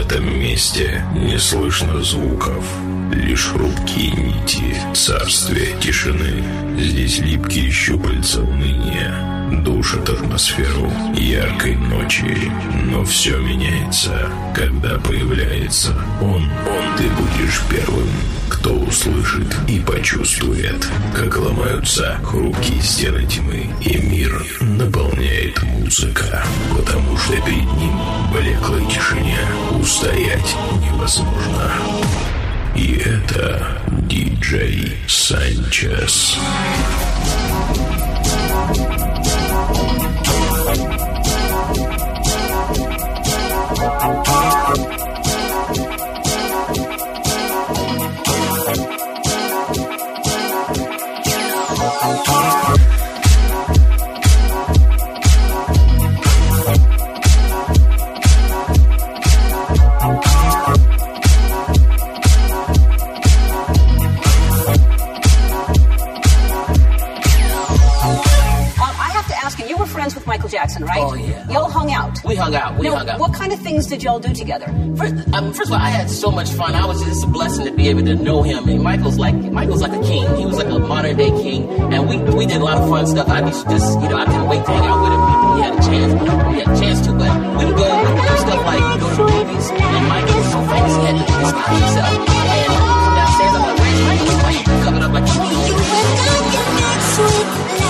этом месте не слышно звуков, лишь хрупкие нити царствия тишины. Здесь липкие щупальца уныния душит атмосферу яркой ночи. Но все меняется, когда появляется он. Он ты будешь первым, кто услышит и почувствует, как ломаются хрупкие стены тьмы, и мир наполняет музыка, потому что перед ним блеклой тишине устоять невозможно. И это диджей Санчес. Jackson, right? Oh, yeah. Y'all hung out. We hung out. We now, hung out. What kind of things did y'all do together? First, um, first of all, I had so much fun. I was just a blessing to be able to know him. And Michael's like Michael's like a king. He was like a modern day king. And we we did a lot of fun stuff. I just you know I couldn't wait to hang out with him. We had a chance. We had a chance to, but we would go we would do stuff like go to the movies. And Michael was so famous he had to disguise himself. And uh, downstairs I'm like, where's Michael? Michael covered up like. You stop that body rock.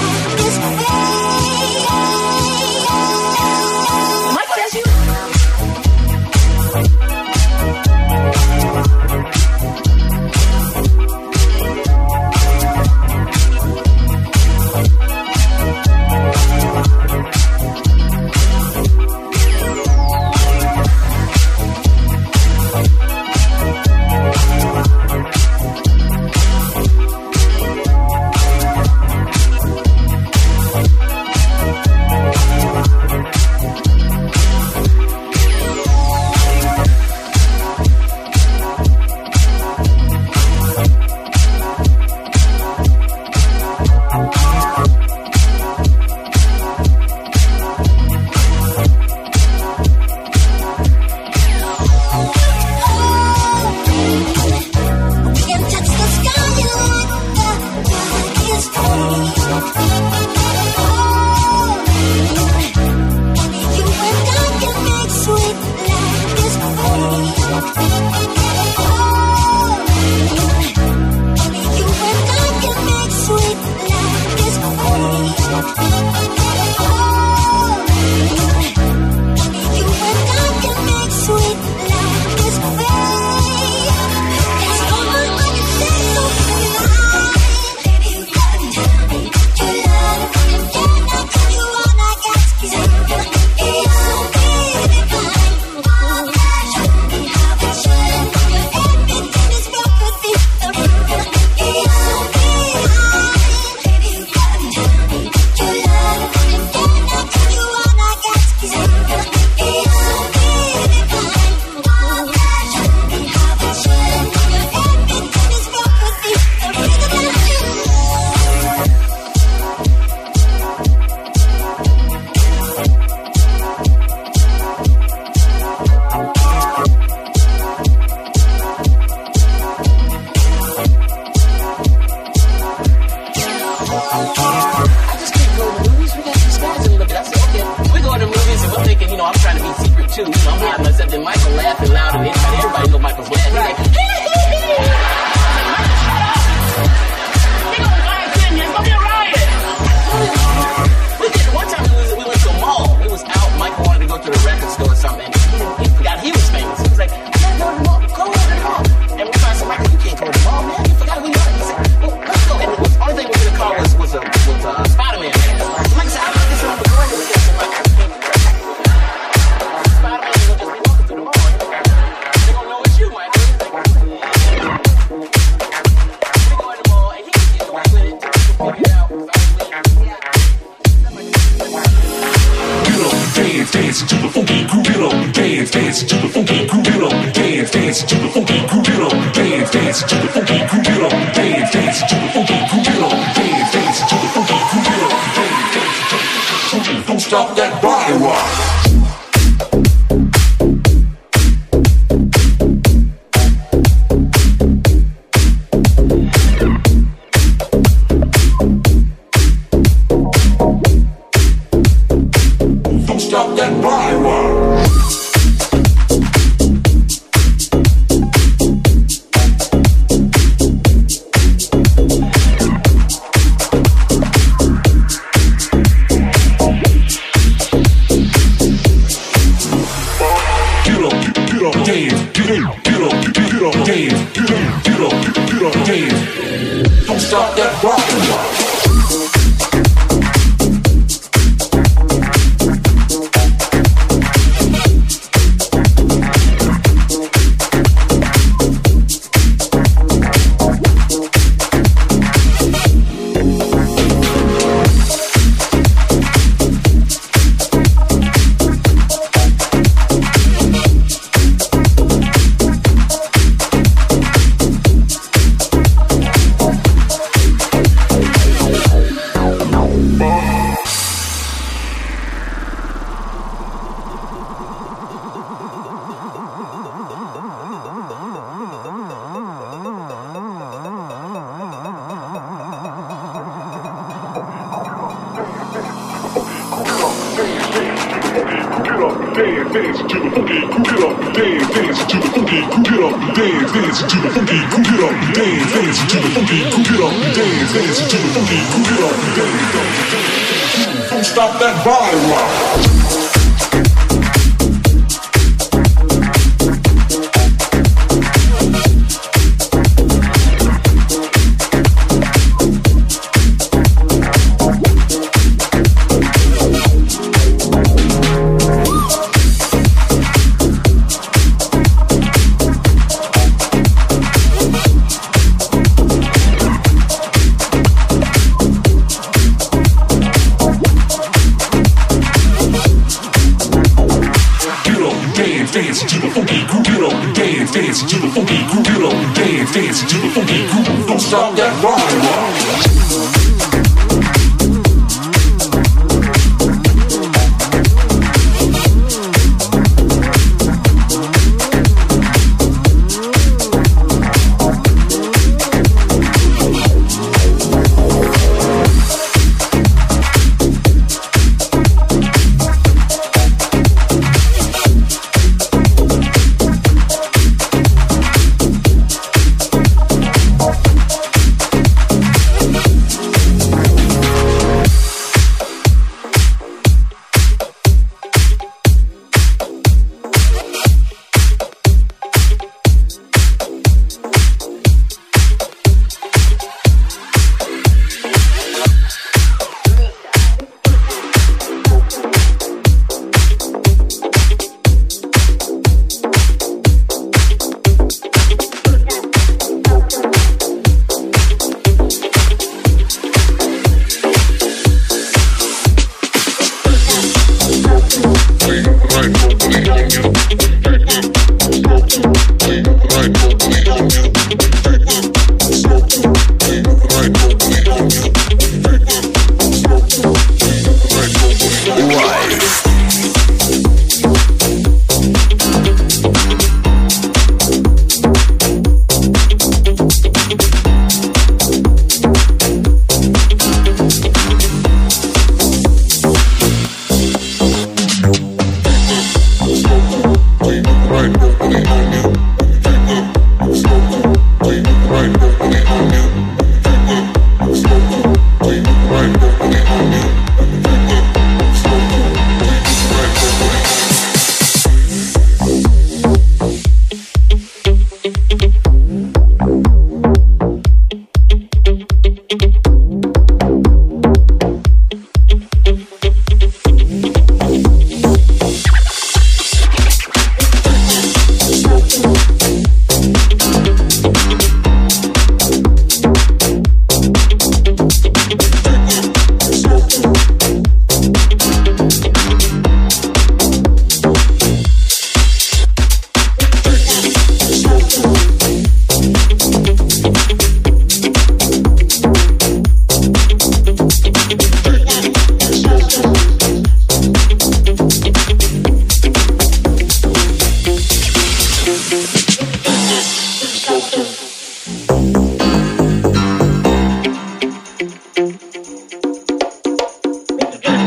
dance to the funky computer, dance, dance to the funky computer, dance, dance to the funky computer, dance, dance. Don't stop that body rock.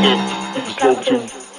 London, you can talk to.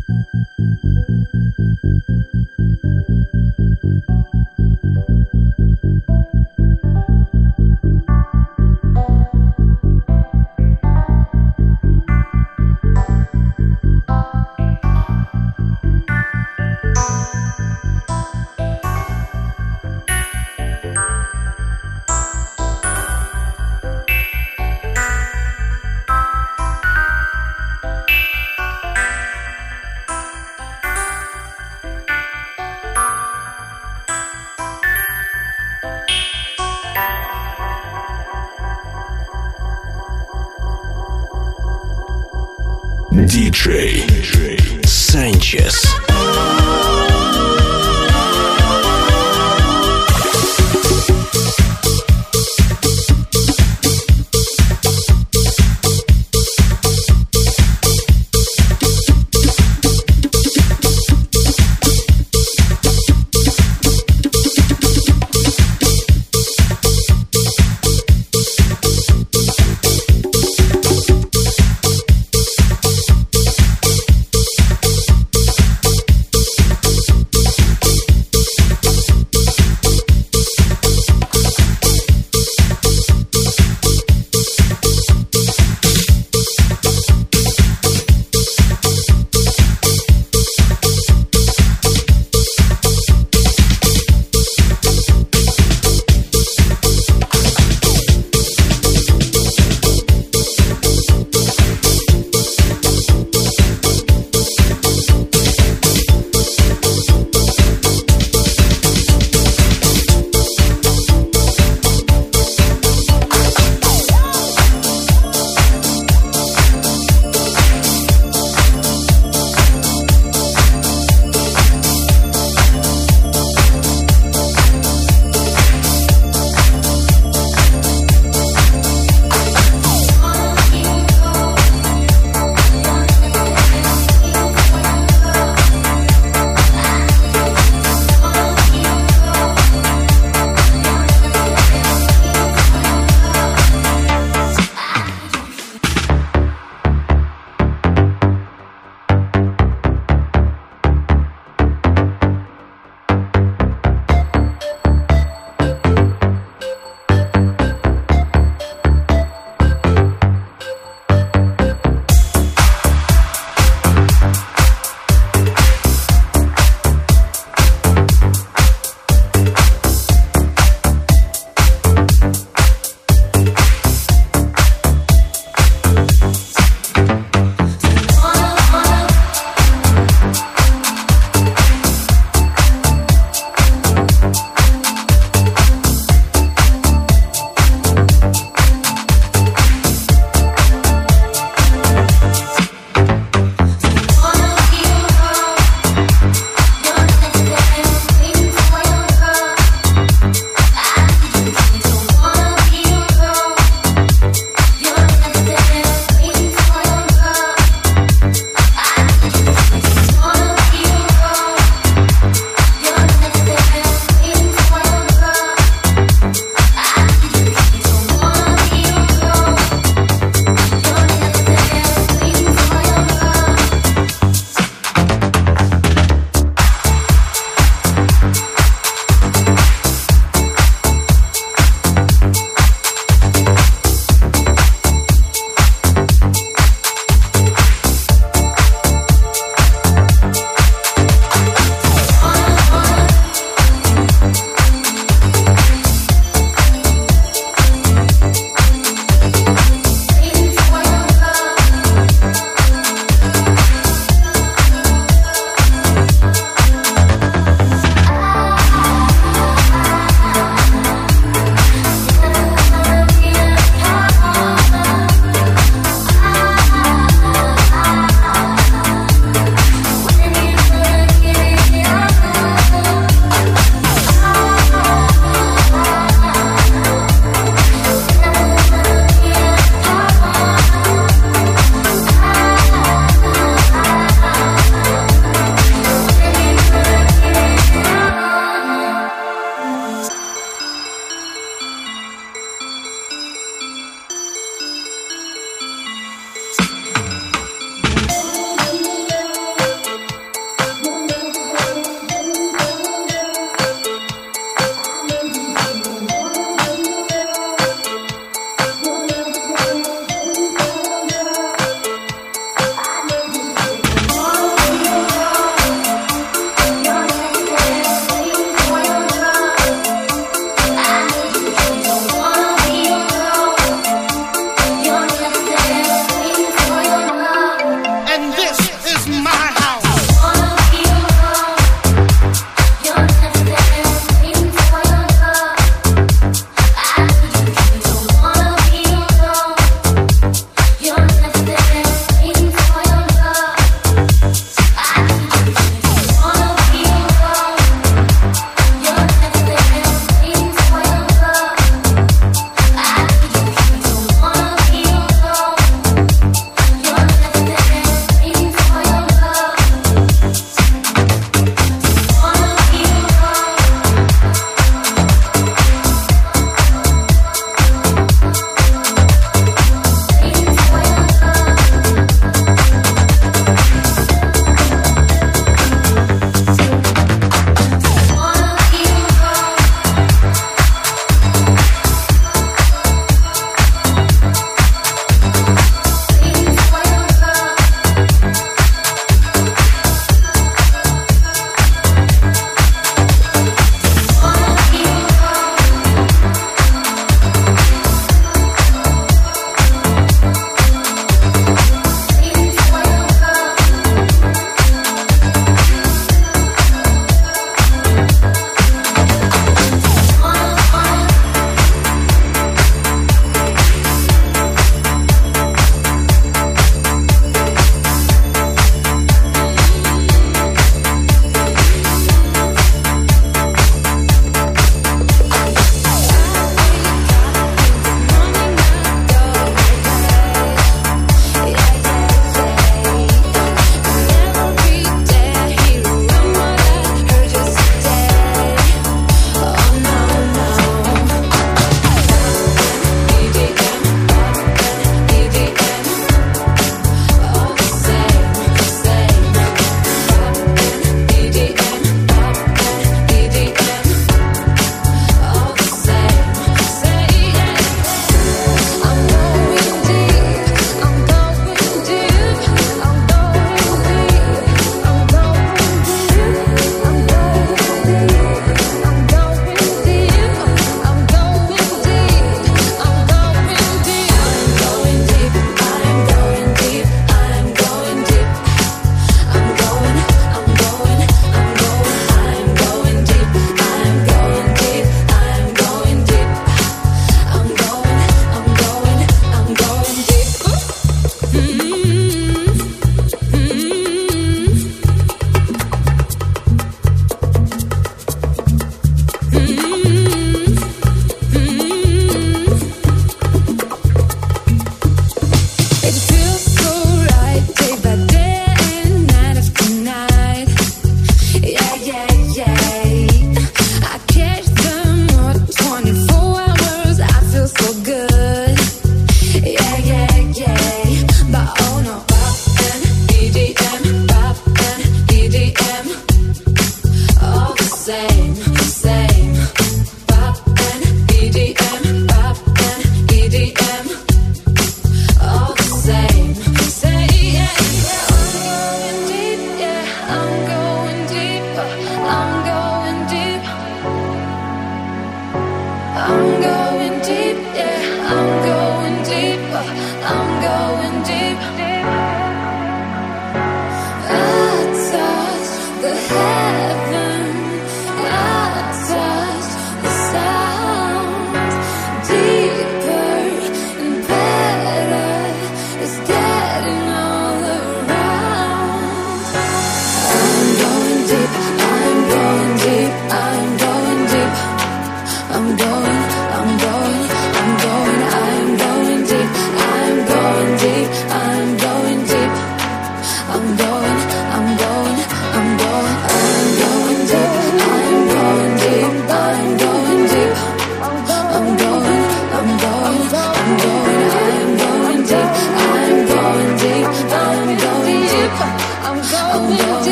thank you